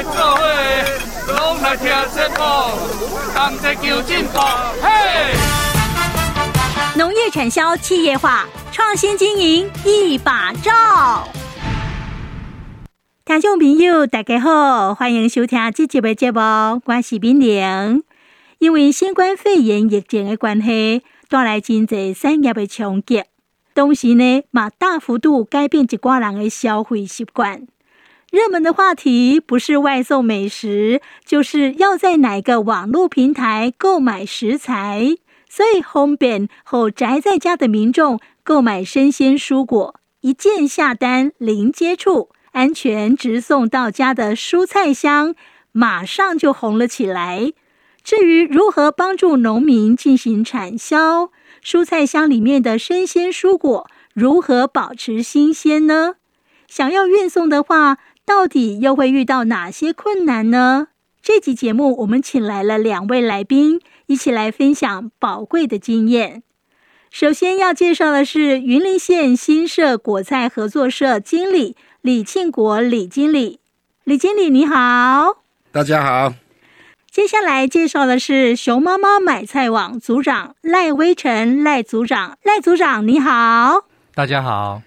来做伙，拢来听节目，同齐求进步。嘿！农业产销企业化，创新经营一把照。听众朋友，大家好，欢迎收听这集的节目，我是敏玲。因为新冠肺炎疫情的关系，带来经济产业的冲击，同时呢，也大幅度改变一寡人的消费习惯。热门的话题不是外送美食，就是要在哪个网络平台购买食材。所以方便后宅在家的民众购买生鲜蔬果，一键下单零接触，安全直送到家的蔬菜箱，马上就红了起来。至于如何帮助农民进行产销，蔬菜箱里面的生鲜蔬果如何保持新鲜呢？想要运送的话，到底又会遇到哪些困难呢？这集节目我们请来了两位来宾，一起来分享宝贵的经验。首先要介绍的是云林县新社果菜合作社经理李庆国李经理，李经理你好，大家好。接下来介绍的是熊妈妈买菜网组长赖威成赖组长，赖组长你好，大家好。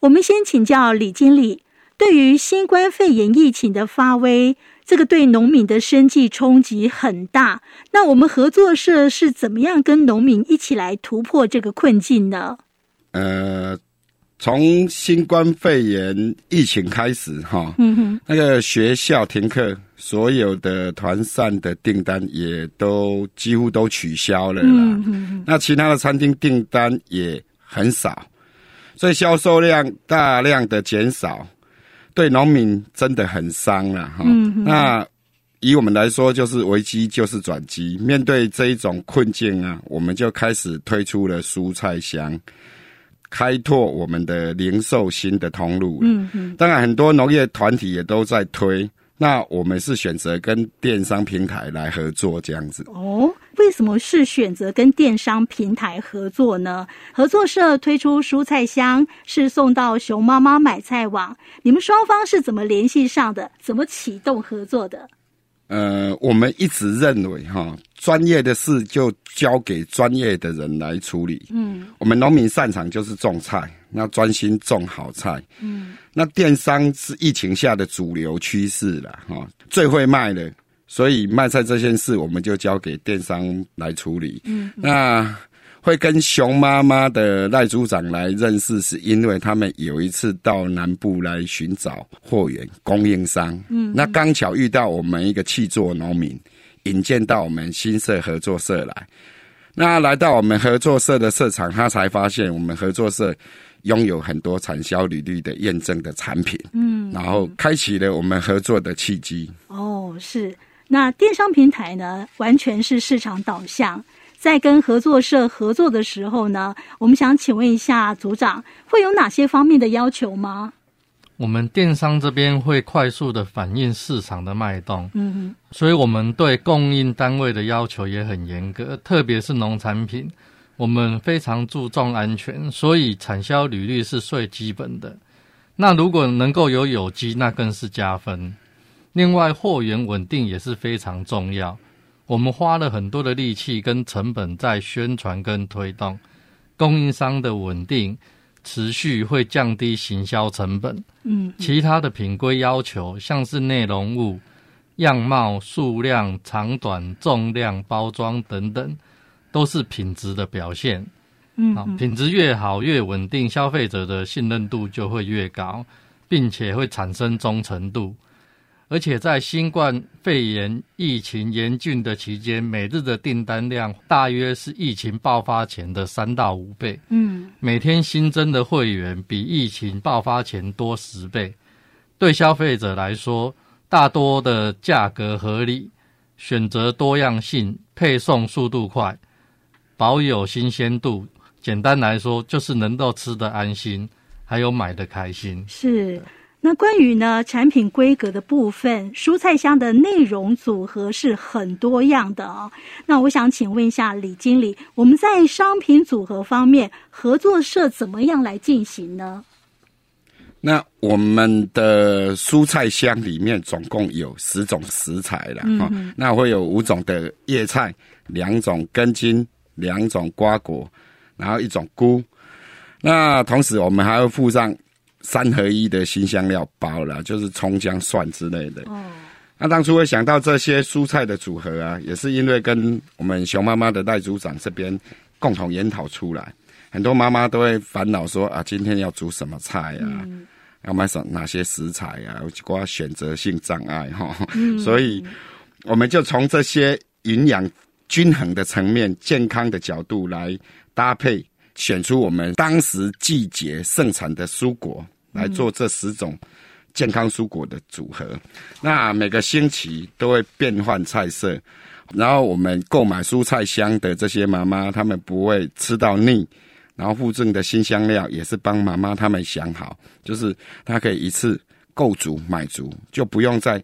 我们先请教李经理，对于新冠肺炎疫情的发威，这个对农民的生计冲击很大。那我们合作社是怎么样跟农民一起来突破这个困境呢？呃。从新冠肺炎疫情开始，哈，嗯哼，那个学校停课，所有的团膳的订单也都几乎都取消了啦。嗯哼，那其他的餐厅订单也很少，所以销售量大量的减少，对农民真的很伤了哈。嗯，那以我们来说，就是危机就是转机。面对这一种困境啊，我们就开始推出了蔬菜箱。开拓我们的零售新的通路。嗯嗯，当然很多农业团体也都在推，那我们是选择跟电商平台来合作这样子。哦，为什么是选择跟电商平台合作呢？合作社推出蔬菜箱是送到熊妈妈买菜网，你们双方是怎么联系上的？怎么启动合作的？呃，我们一直认为哈，专业的事就交给专业的人来处理。嗯，我们农民擅长就是种菜，那专心种好菜。嗯，那电商是疫情下的主流趋势了哈，最会卖的，所以卖菜这件事我们就交给电商来处理。嗯，那。会跟熊妈妈的赖组长来认识，是因为他们有一次到南部来寻找货源供应商。嗯，那刚巧遇到我们一个气作农民，引荐到我们新社合作社来。那来到我们合作社的社场，他才发现我们合作社拥有很多产销履历的验证的产品。嗯，然后开启了我们合作的契机。哦，是。那电商平台呢，完全是市场导向。在跟合作社合作的时候呢，我们想请问一下组长，会有哪些方面的要求吗？我们电商这边会快速的反映市场的脉动，嗯哼，所以我们对供应单位的要求也很严格，特别是农产品，我们非常注重安全，所以产销履历是最基本的。那如果能够有有机，那更是加分。另外，货源稳定也是非常重要。我们花了很多的力气跟成本在宣传跟推动，供应商的稳定持续会降低行销成本。嗯，其他的品规要求，像是内容物、样貌、数量、长短、重量、包装等等，都是品质的表现。嗯，品质越好越稳定，消费者的信任度就会越高，并且会产生忠诚度。而且在新冠肺炎疫情严峻的期间，每日的订单量大约是疫情爆发前的三到五倍。嗯，每天新增的会员比疫情爆发前多十倍。对消费者来说，大多的价格合理，选择多样性，配送速度快，保有新鲜度。简单来说，就是能够吃得安心，还有买得开心。是。那关于呢产品规格的部分，蔬菜箱的内容组合是很多样的哦。那我想请问一下李经理，我们在商品组合方面，合作社怎么样来进行呢？那我们的蔬菜箱里面总共有十种食材了哈、嗯，那会有五种的叶菜，两种根茎，两种瓜果，然后一种菇。那同时我们还会附上三合一的新香料包啦，就是葱姜蒜之类的。哦。那当初会想到这些蔬菜的组合啊，也是因为跟我们熊妈妈的赖组长这边共同研讨出来。很多妈妈都会烦恼说啊，今天要煮什么菜啊？嗯要买什哪些食材啊？有关选择性障碍哈，嗯、所以我们就从这些营养均衡的层面、健康的角度来搭配，选出我们当时季节盛产的蔬果来做这十种健康蔬果的组合。那每个星期都会变换菜色，然后我们购买蔬菜箱的这些妈妈，她们不会吃到腻。然后附赠的新香料也是帮妈妈他们想好，就是她可以一次购足买足，就不用再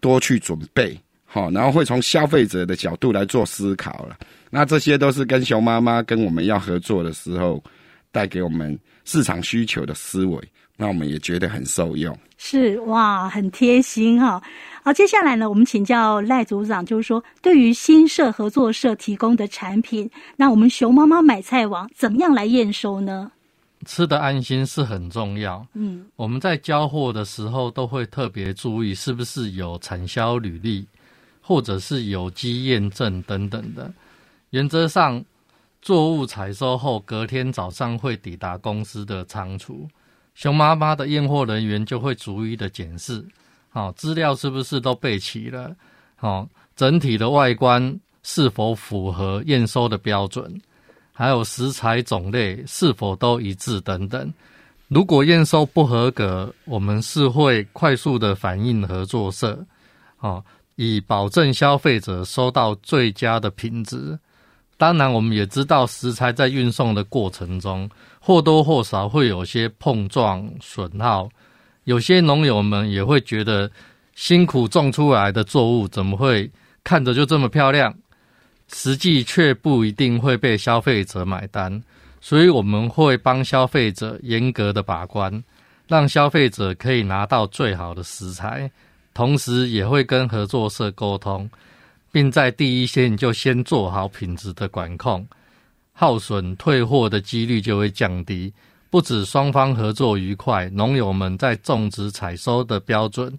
多去准备，好，然后会从消费者的角度来做思考了。那这些都是跟熊妈妈跟我们要合作的时候带给我们市场需求的思维，那我们也觉得很受用。是哇，很贴心哈。好，接下来呢，我们请教赖组长，就是说，对于新社合作社提供的产品，那我们熊妈妈买菜网怎么样来验收呢？吃的安心是很重要。嗯，我们在交货的时候都会特别注意是不是有产销履历，或者是有机验证等等的。原则上，作物采收后隔天早上会抵达公司的仓储，熊妈妈的验货人员就会逐一的检视。好，资料是不是都备齐了？好，整体的外观是否符合验收的标准？还有食材种类是否都一致等等。如果验收不合格，我们是会快速的反映合作社，好，以保证消费者收到最佳的品质。当然，我们也知道食材在运送的过程中或多或少会有些碰撞损耗。有些农友们也会觉得，辛苦种出来的作物怎么会看着就这么漂亮，实际却不一定会被消费者买单。所以我们会帮消费者严格的把关，让消费者可以拿到最好的食材，同时也会跟合作社沟通，并在第一线就先做好品质的管控，耗损退货的几率就会降低。不止双方合作愉快，农友们在种植采收的标准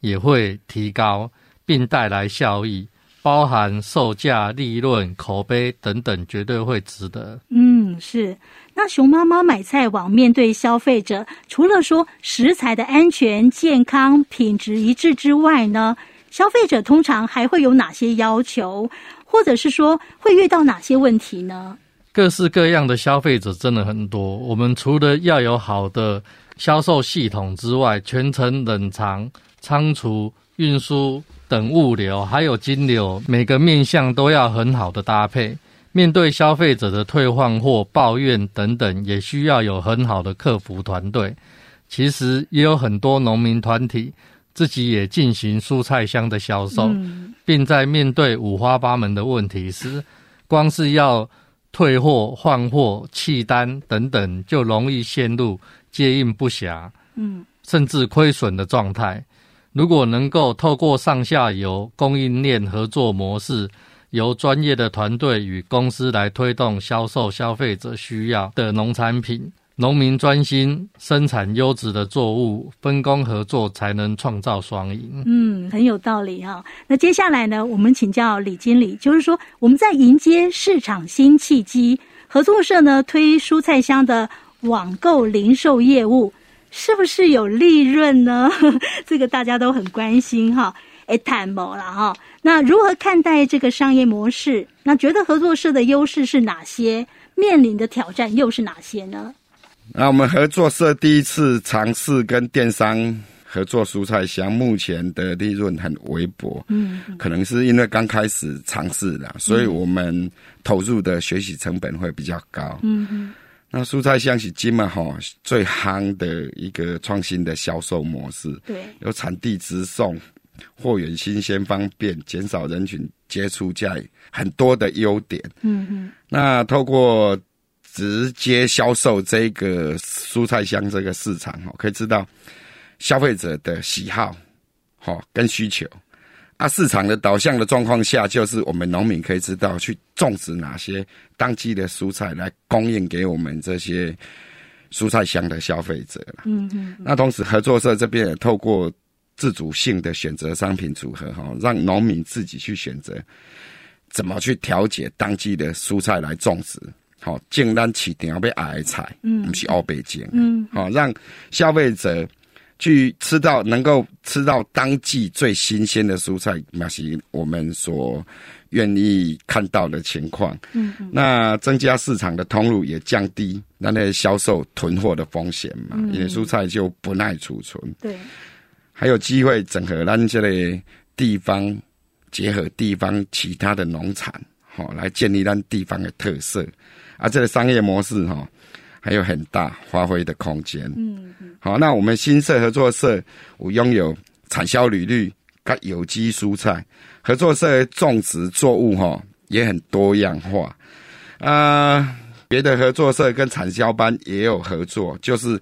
也会提高，并带来效益，包含售价、利润、口碑等等，绝对会值得。嗯，是。那熊妈妈买菜网面对消费者，除了说食材的安全、健康、品质一致之外呢，消费者通常还会有哪些要求，或者是说会遇到哪些问题呢？各式各样的消费者真的很多。我们除了要有好的销售系统之外，全程冷藏、仓储、运输等物流，还有金流，每个面向都要很好的搭配。面对消费者的退换货、抱怨等等，也需要有很好的客服团队。其实也有很多农民团体自己也进行蔬菜箱的销售，嗯、并在面对五花八门的问题时，光是要退货、换货、弃单等等，就容易陷入接应不暇，嗯，甚至亏损的状态。如果能够透过上下游供应链合作模式，由专业的团队与公司来推动销售消费者需要的农产品。农民专心生产优质的作物，分工合作才能创造双赢。嗯，很有道理哈。那接下来呢，我们请教李经理，就是说我们在迎接市场新契机，合作社呢推蔬菜箱的网购零售业务，是不是有利润呢？这个大家都很关心哈。哎，谈谋了哈。那如何看待这个商业模式？那觉得合作社的优势是哪些？面临的挑战又是哪些呢？那我们合作社第一次尝试跟电商合作蔬菜箱，目前的利润很微薄，嗯，可能是因为刚开始尝试的，所以我们投入的学习成本会比较高，嗯嗯。那蔬菜箱是今嘛哈最夯的一个创新的销售模式，对，有产地直送，货源新鲜方便，减少人群接触，加很多的优点，嗯嗯。那透过直接销售这个蔬菜箱这个市场哈，可以知道消费者的喜好，哈跟需求。啊，市场的导向的状况下，就是我们农民可以知道去种植哪些当季的蔬菜来供应给我们这些蔬菜箱的消费者了。嗯嗯。那同时合作社这边也透过自主性的选择商品组合，哈，让农民自己去选择怎么去调节当季的蔬菜来种植。好，尽量起点要被矮菜，嗯，不是欧北京，嗯，好，让消费者去吃到能够吃到当季最新鲜的蔬菜，那是我们所愿意看到的情况。嗯，那增加市场的通路，也降低那那销售囤货的风险嘛，因为蔬菜就不耐储存。对，还有机会整合咱这类地方，结合地方其他的农产，好，来建立咱地方的特色。啊，这个商业模式哈，还有很大发挥的空间。嗯嗯。好，那我们新社合作社，我拥有产销履历跟有机蔬菜合作社种植作物哈，也很多样化。啊，别的合作社跟产销班也有合作，就是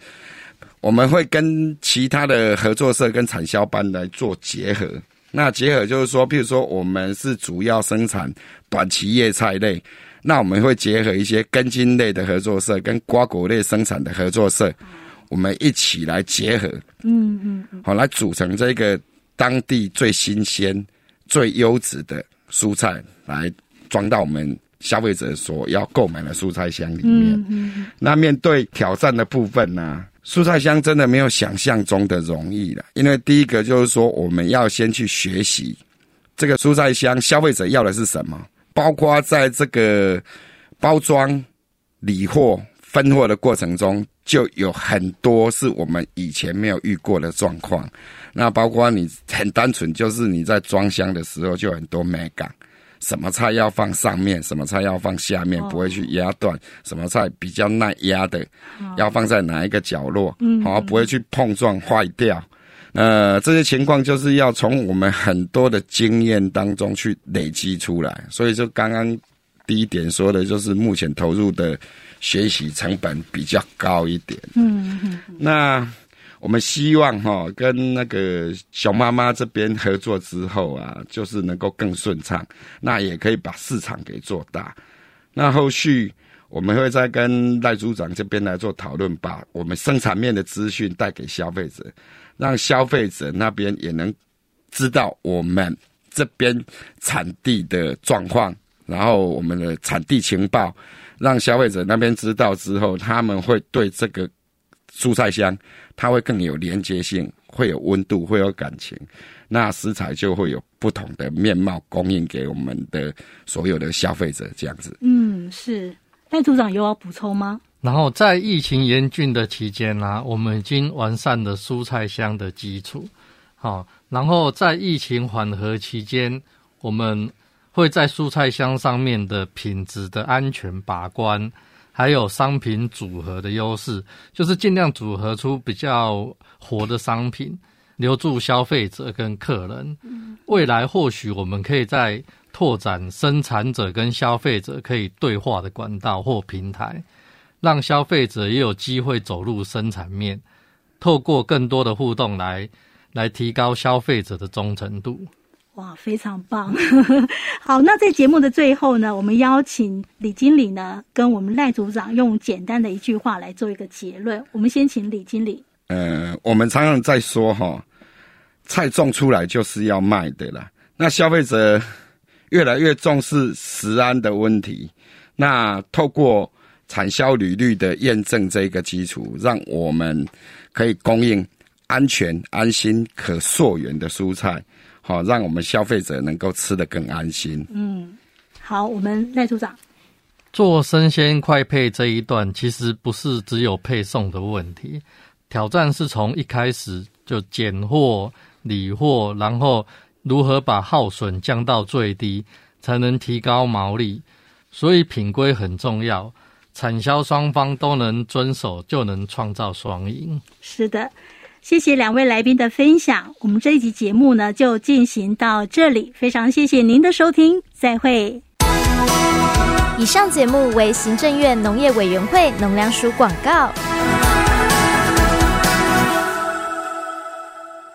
我们会跟其他的合作社跟产销班来做结合。那结合就是说，譬如说我们是主要生产短期叶菜类。那我们会结合一些根茎类的合作社跟瓜果类生产的合作社，我们一起来结合，嗯嗯，好来组成这个当地最新鲜、最优质的蔬菜，来装到我们消费者所要购买的蔬菜箱里面。嗯，那面对挑战的部分呢，蔬菜箱真的没有想象中的容易了，因为第一个就是说，我们要先去学习这个蔬菜箱，消费者要的是什么。包括在这个包装、理货、分货的过程中，就有很多是我们以前没有遇过的状况。那包括你很单纯，就是你在装箱的时候就很多美感，什么菜要放上面，什么菜要放下面，不会去压断；什么菜比较耐压的，要放在哪一个角落，好，不会去碰撞坏掉。呃，这些情况就是要从我们很多的经验当中去累积出来，所以就刚刚第一点说的，就是目前投入的学习成本比较高一点。嗯嗯。那我们希望哈，跟那个熊妈妈这边合作之后啊，就是能够更顺畅，那也可以把市场给做大。那后续我们会再跟赖组长这边来做讨论，把我们生产面的资讯带给消费者。让消费者那边也能知道我们这边产地的状况，然后我们的产地情报，让消费者那边知道之后，他们会对这个蔬菜箱，它会更有连接性，会有温度，会有感情，那食材就会有不同的面貌供应给我们的所有的消费者，这样子。嗯，是。赖组长有要补充吗？然后在疫情严峻的期间呢、啊，我们已经完善了蔬菜箱的基础。好，然后在疫情缓和期间，我们会在蔬菜箱上面的品质的安全把关，还有商品组合的优势，就是尽量组合出比较活的商品，留住消费者跟客人。未来或许我们可以再拓展生产者跟消费者可以对话的管道或平台。让消费者也有机会走入生产面，透过更多的互动来来提高消费者的忠诚度。哇，非常棒！好，那在节目的最后呢，我们邀请李经理呢，跟我们赖组长用简单的一句话来做一个结论。我们先请李经理。呃，我们常常在说哈，菜种出来就是要卖的啦。那消费者越来越重视食安的问题，那透过产销履历的验证这个基础，让我们可以供应安全、安心、可溯源的蔬菜，好，让我们消费者能够吃得更安心。嗯，好，我们赖组长。做生鲜快配这一段，其实不是只有配送的问题，挑战是从一开始就拣货、理货，然后如何把耗损降到最低，才能提高毛利。所以品规很重要。产销双方都能遵守，就能创造双赢。是的，谢谢两位来宾的分享。我们这一集节目呢，就进行到这里。非常谢谢您的收听，再会。以上节目为行政院农业委员会农粮署广告。